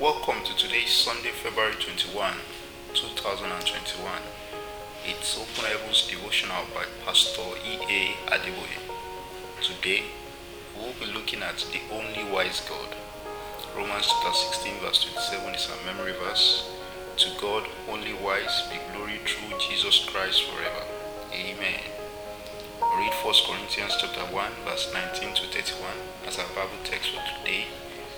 Welcome to today's Sunday, February 21, 2021. It's Open Heavens Devotional by Pastor E.A. Adeboye. Today, we'll be looking at the only wise God. Romans chapter 16, verse 27 is our memory verse. To God, only wise, be glory through Jesus Christ forever. Amen. Read 1 Corinthians chapter 1, verse 19 to 31 as our Bible text for today.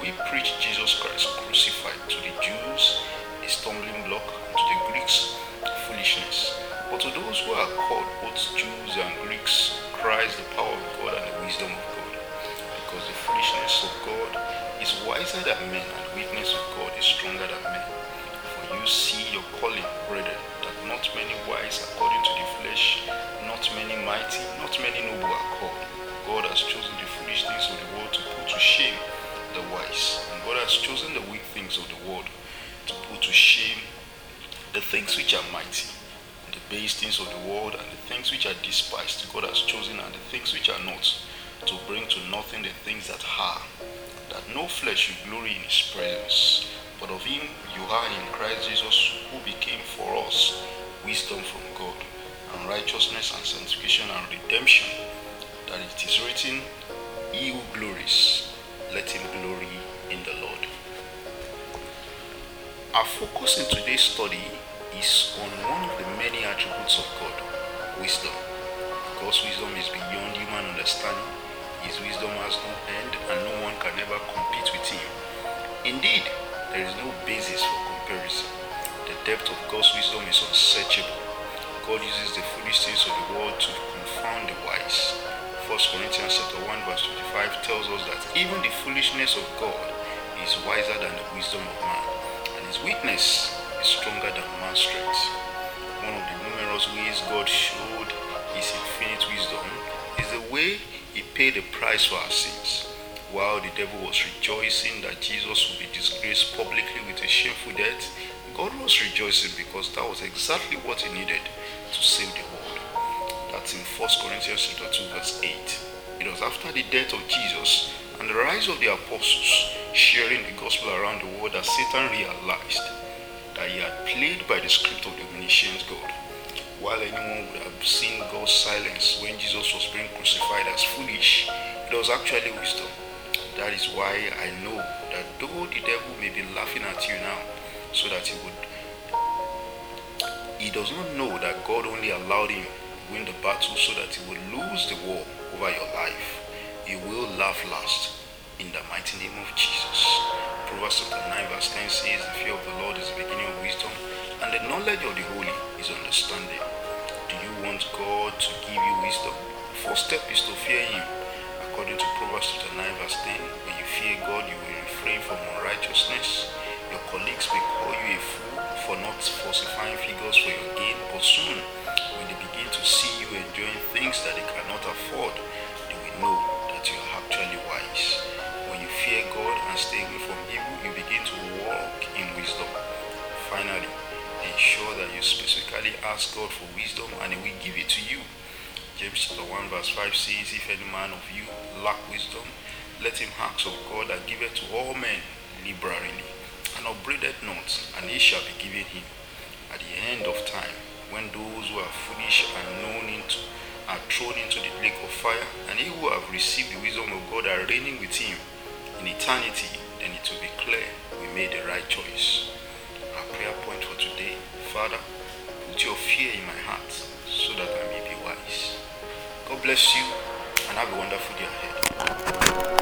We preach Jesus Christ crucified to the Jews, a stumbling block, to the Greeks, foolishness. But to those who are called, both Jews and Greeks, Christ, the power of God and the wisdom of God. Because the foolishness of God is wiser than men, and the weakness of God is stronger than men. For you see your calling, brethren, that not many wise according to the flesh, not many mighty, not many noble are called. God has chosen the foolish things of the world to put to shame the wise. And God has chosen the weak things of the world to put to shame the things which are mighty, the base things of the world, and the things which are despised. God has chosen, and the things which are not, to bring to nothing the things that are, that no flesh should glory in his presence. But of him you are in Christ Jesus, who became for us wisdom from God, and righteousness and sanctification and redemption. That it is written, He who glories, let him glory Our focus in today's study is on one of the many attributes of God, wisdom. God's wisdom is beyond human understanding. His wisdom has no end and no one can ever compete with him. Indeed, there is no basis for comparison. The depth of God's wisdom is unsearchable. God uses the foolish things of the world to confound the wise. 1 Corinthians chapter 1 verse 25 tells us that even the foolishness of God is wiser than the wisdom of man, his weakness is stronger than man's strength. One of the numerous ways God showed his infinite wisdom is the way he paid the price for our sins. While the devil was rejoicing that Jesus would be disgraced publicly with a shameful death, God was rejoicing because that was exactly what he needed to save the world. That's in 1 Corinthians chapter 2 verse 8. It was after the death of Jesus and the rise of the apostles sharing the gospel around the world that Satan realized that he had played by the script of the omniscient God. While anyone would have seen God's silence when Jesus was being crucified as foolish, it was actually wisdom. That is why I know that though the devil may be laughing at you now, so that he would, he does not know that God only allowed him to win the battle so that he would lose the war over your life. He will laugh last in the mighty name of Jesus. Proverbs chapter 9 verse 10 says, The fear of the Lord is the beginning of wisdom, and the knowledge of the holy is understanding. Do you want God to give you wisdom? First step is to fear him. According to Proverbs chapter 9 verse 10, when you fear God, you will refrain from unrighteousness. Your colleagues will call you a fool for not falsifying figures for your gain, but soon when they begin to see you enjoying things that they cannot afford, they will know Finally, ensure that you specifically ask God for wisdom and He will give it to you. James chapter 1 verse 5 says, If any man of you lack wisdom, let him ask of God that giveth to all men liberally, and upbraideth not, and it shall be given him. At the end of time, when those who are foolish are known into are thrown into the lake of fire, and he who have received the wisdom of God are reigning with him in eternity, then it will be clear we made the right choice prayer point for today. Father, put your fear in my heart so that I may be wise. God bless you and have a wonderful day ahead.